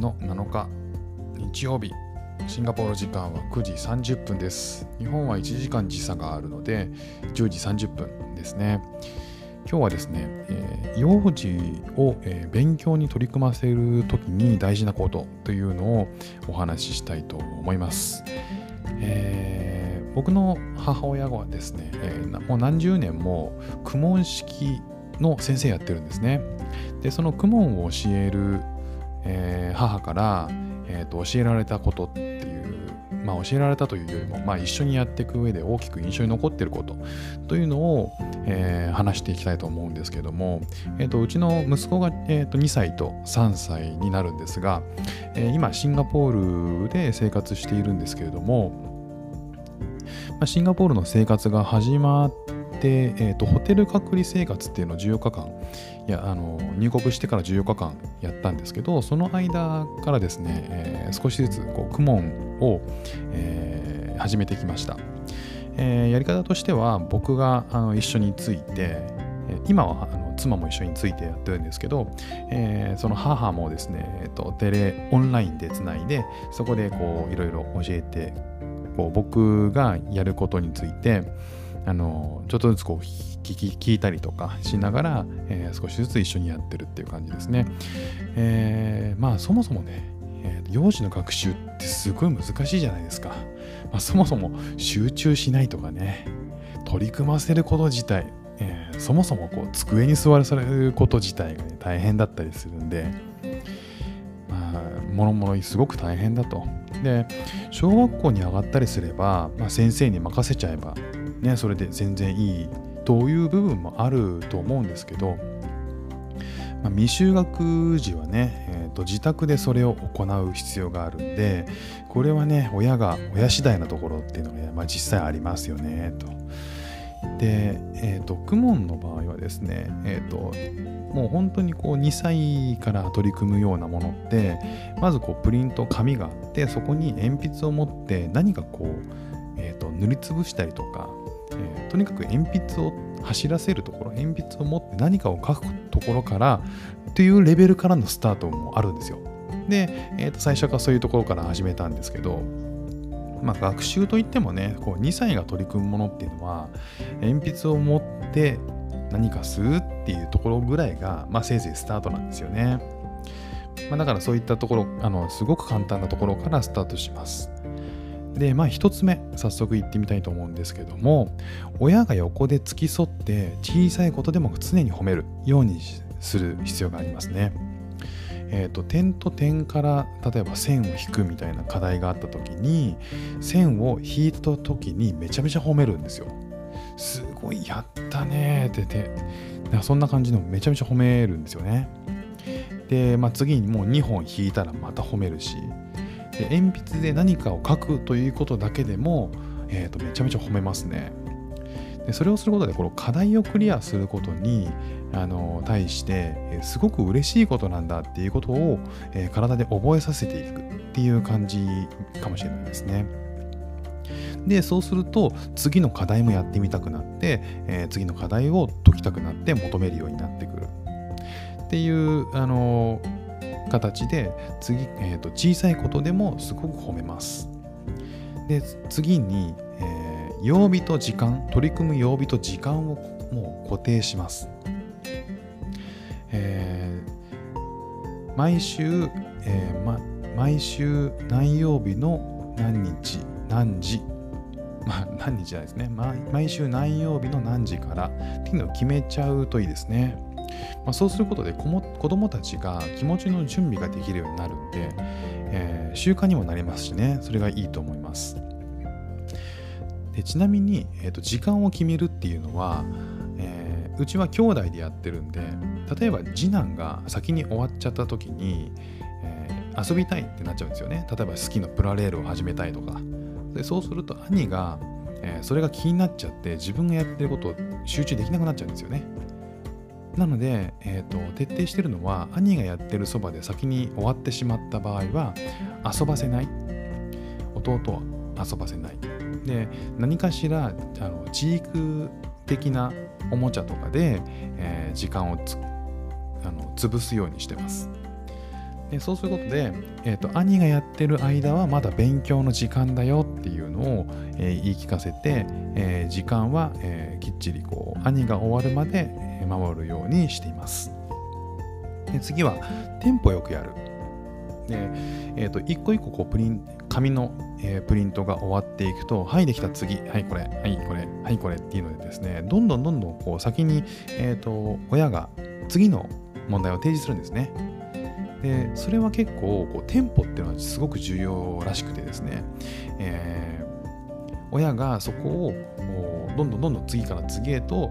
の7日日曜日。シンガポール時間は9時30分です。日本は1時間時差があるので10時30分ですね。今日はですね、えー、幼児を、えー、勉強に取り組ませる時に大事なことというのをお話ししたいと思います、えー、僕の母親はですね、えもう何十年も苦問式の先生やってるんですね。でその苦問を教える、え母から、えーと、教えられたことっていうまあ、教えられたというよりも、まあ、一緒にやっていく上で大きく印象に残っていることというのを、えー、話していきたいと思うんですけども、えーと、うちの息子が、えーと、2歳と3歳になるんですが、えー、今シンガポールで生活しているんですけれども、まあ、シンガポールの生活が始まって、えーと、ホテル隔離生活っていうのを14日間いやあの入国してから14日間やったんですけどその間からですね、えー、少しずつこうクモンを、えー、始めてきました、えー、やり方としては僕があの一緒について今はあの妻も一緒についてやってるんですけど、えー、その母もですね、えーと、テレオンラインでつないでそこでいろいろ教えてこう僕がやることについてあのちょっとずつこう聞き聞いたりとかしながら、えー、少しずつ一緒にやってるっていう感じですね。えー、まあそもそもね、えー、幼児の学習ってすごい難しいじゃないですか。まあ、そもそも集中しないとかね取り組ませること自体、えー、そもそもこう机に座らされること自体が、ね、大変だったりするんで、もろもろすごく大変だと。で小学校に上がったりすれば、まあ、先生に任せちゃえばね、それで全然いいという部分もあると思うんですけど、まあ、未就学児はね、えーと、自宅でそれを行う必要があるんでこれはね親が親次第なところっていうのが、ね、まあ、実際ありますよねと。で、えーと、クモンの場合はですね、えーと、もう本当にこう2歳から取り組むようなものってまずこうプリント紙があってそこに鉛筆を持って何かこう、えー、と塗りつぶしたりとかえー、とにかく鉛筆を走らせるところ鉛筆を持って何かを書くところからというレベルからのスタートもあるんですよ。で、えー、と最初からそういうところから始めたんですけど、まあ、学習といってもねこう2歳が取り組むものっていうのは鉛筆を持って何かするっていうところぐらいが、まあ、せいぜいスタートなんですよね。まあ、だからそういったところあのすごく簡単なところからスタートします。で、まあ一つ目、早速言ってみたいと思うんですけども、親が横で付き添って小さいことでも常に褒めるようにする必要がありますね。えーと、点と点から例えば線を引くみたいな課題があった時に線を引いた時にめちゃめちゃ褒めるんですよ。すごいやったねっててそんな感じのめちゃめちゃ褒めるんですよね。で、まあ、次にもう2本引いたらまた褒めるし鉛筆で何かを書くということだけでも、えー、とめちゃめちゃ褒めますね。でそれをすることでこの課題をクリアすることにあの対してすごく嬉しいことなんだっていうことを、え、体で覚えさせていくっていう感じかもしれないですね。でそうすると次の課題もやってみたくなって、えー、次の課題を解きたくなって求めるようになってくるっていうあの形で次、えーと、小さいことでもすごく褒めます。で次に、えー、曜日と時間取り組む曜日と時間をもう固定します。えー、毎週、えーま、毎週何曜日の何日何時 まあ何日じゃないですね毎週何曜日の何時からっていうのを決めちゃうといいですね。まあ、そうすることで子どもたちが気持ちの準備ができるようになるんで、えー、習慣にもなりますしね。それがいいと思います。でちなみに、えーと、時間を決めるっていうのは、えー、うちは兄弟でやってるんで例えば次男が先に終わっちゃった時に、えー、遊びたいってなっちゃうんですよね。例えば好きなプラレールを始めたいとか。でそうすると兄が、えー、それが気になっちゃって自分がやってることを集中できなくなっちゃうんですよね。なので、えーと、徹底してるのは兄がやってるそばで先に終わってしまった場合は遊ばせない。弟は遊ばせない。で何かしらあの知育的なおもちゃとかで、えー、時間をつあの潰すようにしてます。でそうすることで、えーと、兄がやってる間はまだ勉強の時間だよっていうのを、えー、言い聞かせて、えー、時間は、えー、きっちりこう兄が終わるまで守るようにしています。で次はテンポよくやる。で、えーと、一個一個こうプリン紙の、えー、プリントが終わっていくと、はい、できた次、はいこれ、はいこれ、はいこれっていうのでですね、どんどんどんどんこう先に、えーと親が次の問題を提示するんですね。でそれは結構こうテンポっていうのはすごく重要らしくてですね、えー、親がそこをどんどんどんどん次から次へと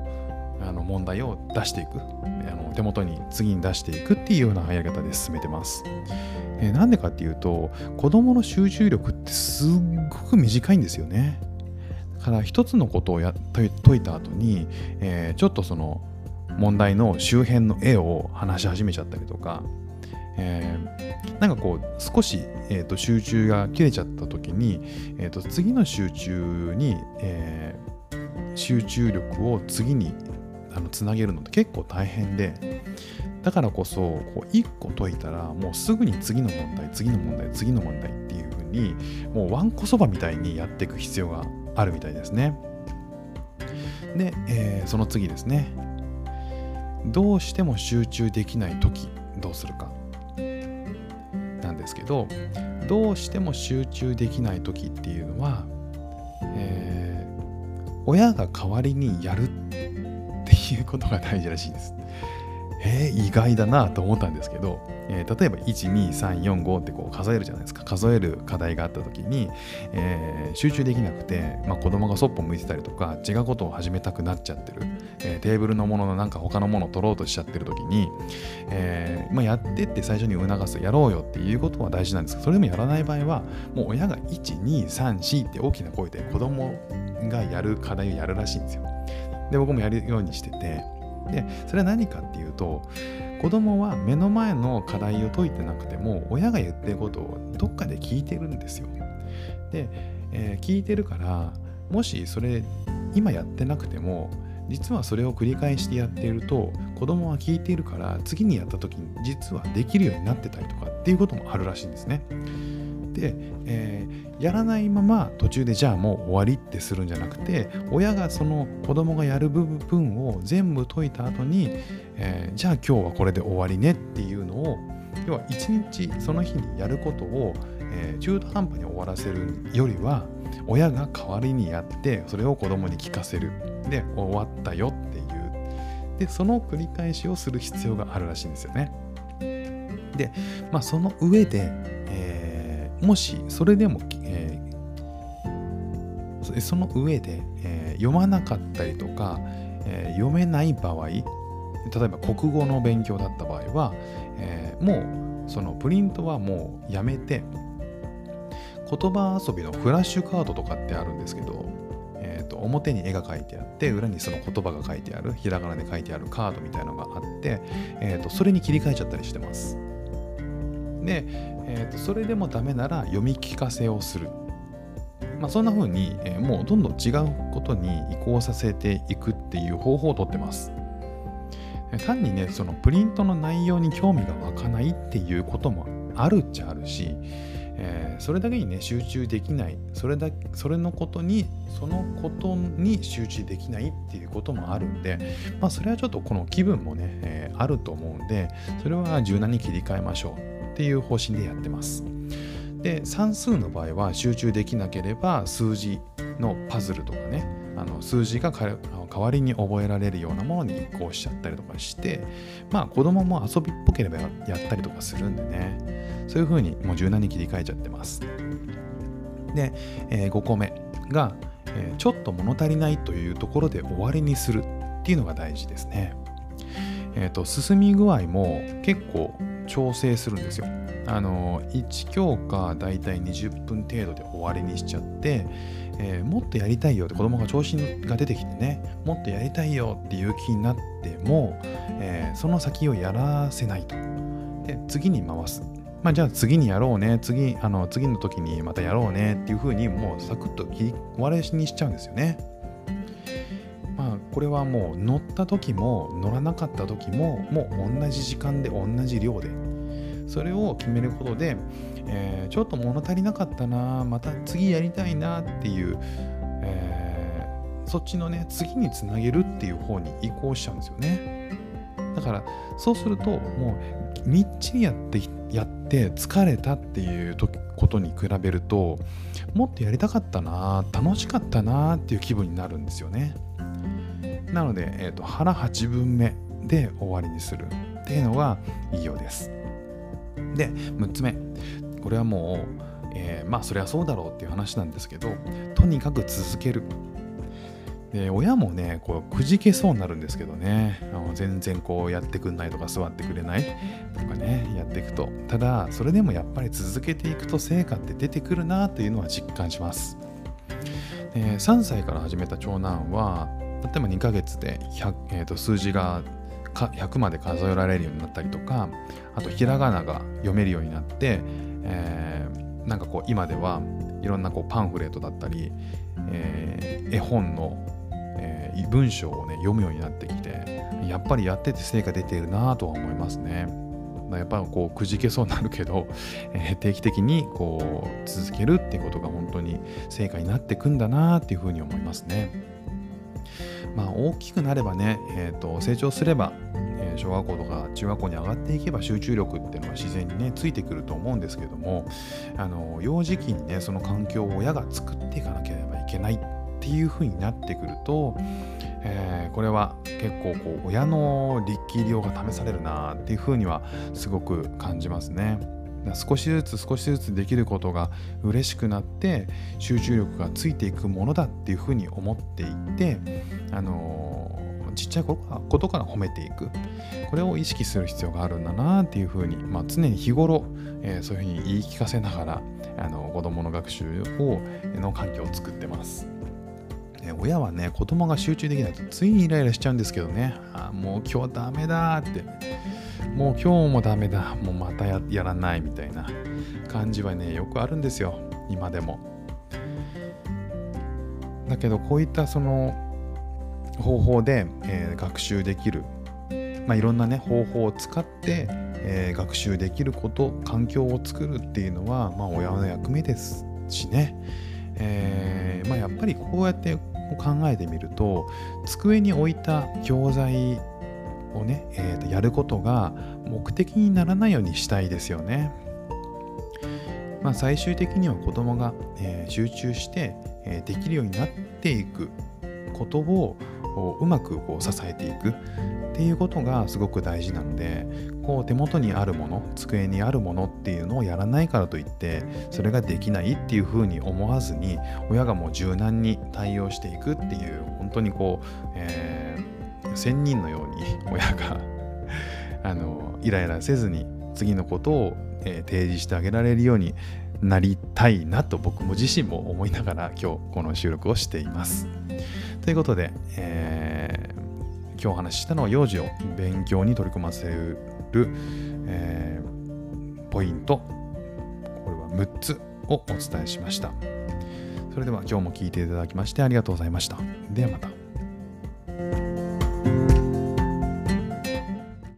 あの問題を出していくあの手元に次に出していくっていうようなやり方で進めてます。えー、なんでかっていうと子どもの集中力ってすっごく短いんですよね。だから一つのことをや解いた後に、えー、ちょっとその問題の周辺の絵を話し始めちゃったりとかえー、なんかこう少し、えーと、集中が切れちゃった時に、えーと、次の集中に、えー、集中力を次にあのつなげるのって結構大変でだからこそこう1個解いたらもうすぐに次の問題次の問題次の問題っていう風にもうわんこそばみたいにやっていく必要があるみたいですね。で、えー、その次ですね。どうしても集中できない時どうするか。ですけどどうしても集中できない時っていうのは、えー、親が代わりにやるっていうことが大事らしいです。え、意外だなと思ったんですけど、えー、例えば12345ってこう数えるじゃないですか。数える課題があった時に、えー、集中できなくて、まあ、子供がそっぽ向いてたりとか違うことを始めたくなっちゃってる、えテーブルのもののなんか他のものを取ろうとしちゃってる時に、えまあ、やってって最初に促すやろうよっていうことは大事なんですけどそれでもやらない場合はもう親が1234って大きな声で子供がやる課題をやるらしいんですよ。で僕もやるようにしててでそれは何かっていうと子供は目の前の課題を解いてなくても親が言ってることをどっかで聞いてるんですよ。で、えー、聞いてるからもしそれ今やってなくても実はそれを繰り返してやっていると子供は聞いているから次にやった時に実はできるようになってたりとかっていうこともあるらしいんですね。で、えー、やらないまま途中でじゃあもう終わりってするんじゃなくて親がその子供がやる部分を全部解いた後に、えー、じゃあ今日はこれで終わりねっていうのを要は一日その日にやることを、えー、中途半端に終わらせるよりは親が代わりにやってそれを子供に聞かせる。で終わったよっていう。でその繰り返しをする必要があるらしいんですよね。で、まあ、その上で、えーもしそれでも、えー、その上で、えー、読まなかったりとか、えー、読めない場合例えば国語の勉強だった場合は、え、もうそのプリントはもうやめて言葉遊びのフラッシュカードとかってあるんですけど、えー、と表に絵が描いてあって裏にその言葉が書いてあるひらがなで書いてあるカードみたいなのがあって、えー、とそれに切り替えちゃったりしてます。で、えーと、それでもダメなら読み聞かせをする。まあ、そんな風に、えー、もうどんどん違うことに移行させていくっていう方法をとってます。単にね、そのプリントの内容に興味が湧かないっていうこともあるっちゃあるし、えー、それだけにね、集中できない、それだそれのことに、そのことに集中できないっていうこともあるんで、まあ、それはちょっとこの気分もね、えー、あると思うんで、それは柔軟に切り替えましょう。っていう方針でやってます。で算数の場合は集中できなければ数字のパズルとかねあの数字が代わりに覚えられるようなものに移行しちゃったりとかしてまあ子供も遊びっぽければやったりとかするんでね。そういう風にもう柔軟に切り替えちゃってます。で、えー、5個目が、えー、ちょっと物足りないというところで終わりにするっていうのが大事ですね。えっ、ー、と進み具合も結構調整するんですよ。あの1教科だいたい20分程度で終わりにしちゃって、えー、もっとやりたいよって子供が調子が出てきてねもっとやりたいよっていう気になっても、えー、その先をやらせないと。で次に回す。まあ、じゃあ次にやろうね次あの次の時にまたやろうねっていう風にもうサクッと切り終わりにしちゃうんですよね。まあこれはもう乗った時も乗らなかった時ももう同じ時間で同じ量でそれを決めることで、えー、ちょっと物足りなかったなまた次やりたいなっていう、えー、そっちのね次につなげるっていう方に移行しちゃうんですよね。だからそうするともうみっちりやってやって疲れたっていうことに比べるともっとやりたかったな楽しかったなっていう気分になるんですよね。なので、えーと、腹8分目で終わりにするっていうのがいいようです。で6つ目。これはもう、えー、まあそれはそうだろうっていう話なんですけどとにかく続ける。で親もねこうくじけそうになるんですけどね。あの全然こうやってくんないとか座ってくれない。とかねやっていくと。ただそれでもやっぱり続けていくと成果って出てくるなというのは実感します。3歳から始めた長男は例えば2ヶ月でえー、と数字が100まで数えられるようになったりとかあとひらがなが読めるようになって、えー、なんかこう今ではいろんなこうパンフレットだったり、えー、絵本の、えー、文章をね読むようになってきてやっぱりやってて成果出ているなとは思いますね。やっぱこうくじけそうになるけど、えー、定期的にこう続けるっていうことが本当に成果になっていくんだなっていうふうに思いますね。まあ、大きくなればね、えーと、成長すれば、えー、小学校とか中学校に上がっていけば集中力っていうのは自然にねついてくると思うんですけどもあの幼児期にねその環境を親が作っていかなければいけないっていう風になってくると、えー、これは結構こう親の力量が試されるなっていう風にはすごく感じますね。少しずつ少しずつできることが嬉しくなって集中力がついていくものだっていうふうに思っていて、あの、ちっちゃいことから褒めていく。これを意識する必要があるんだなっていうふうに、まあ、常に日頃、えー、そういうふうに言い聞かせながらあの子どもの学習をの環境を作ってます。親はね子供が集中できないとついにイライラしちゃうんですけどね。あもう今日ダメだって。もう今日もダメだ。もうまたやらないみたいな感じはねよくあるんですよ。今でも。だけどこういったその方法で、えー、学習できる、まあ、いろんなね方法を使って、えー、学習できること環境を作るっていうのは、まあ、親の役目ですしね、えーまあ、やっぱりこうやって考えてみると机に置いた教材をね、えー、とやることが目的にならないようにしたいですよね。まあ、最終的には子供が、えー、集中して、えー、できるようになっていくことをうまくこう支えていくっていうことがすごく大事なのでこう手元にあるもの机にあるものっていうのをやらないからといってそれができないっていうふうに思わずに親がもう柔軟に対応していくっていう本当にこう、えー仙人のように親が あのイライラせずに次のことを、えー、提示してあげられるようになりたいなと僕も自身も思いながら今日この収録をしています。ということで、えー、今日お話ししたのは幼児を勉強に取り組ませる、えー、ポイントこれは6つをお伝えしました。それでは今日も聴いていただきましてありがとうございました。ではまた。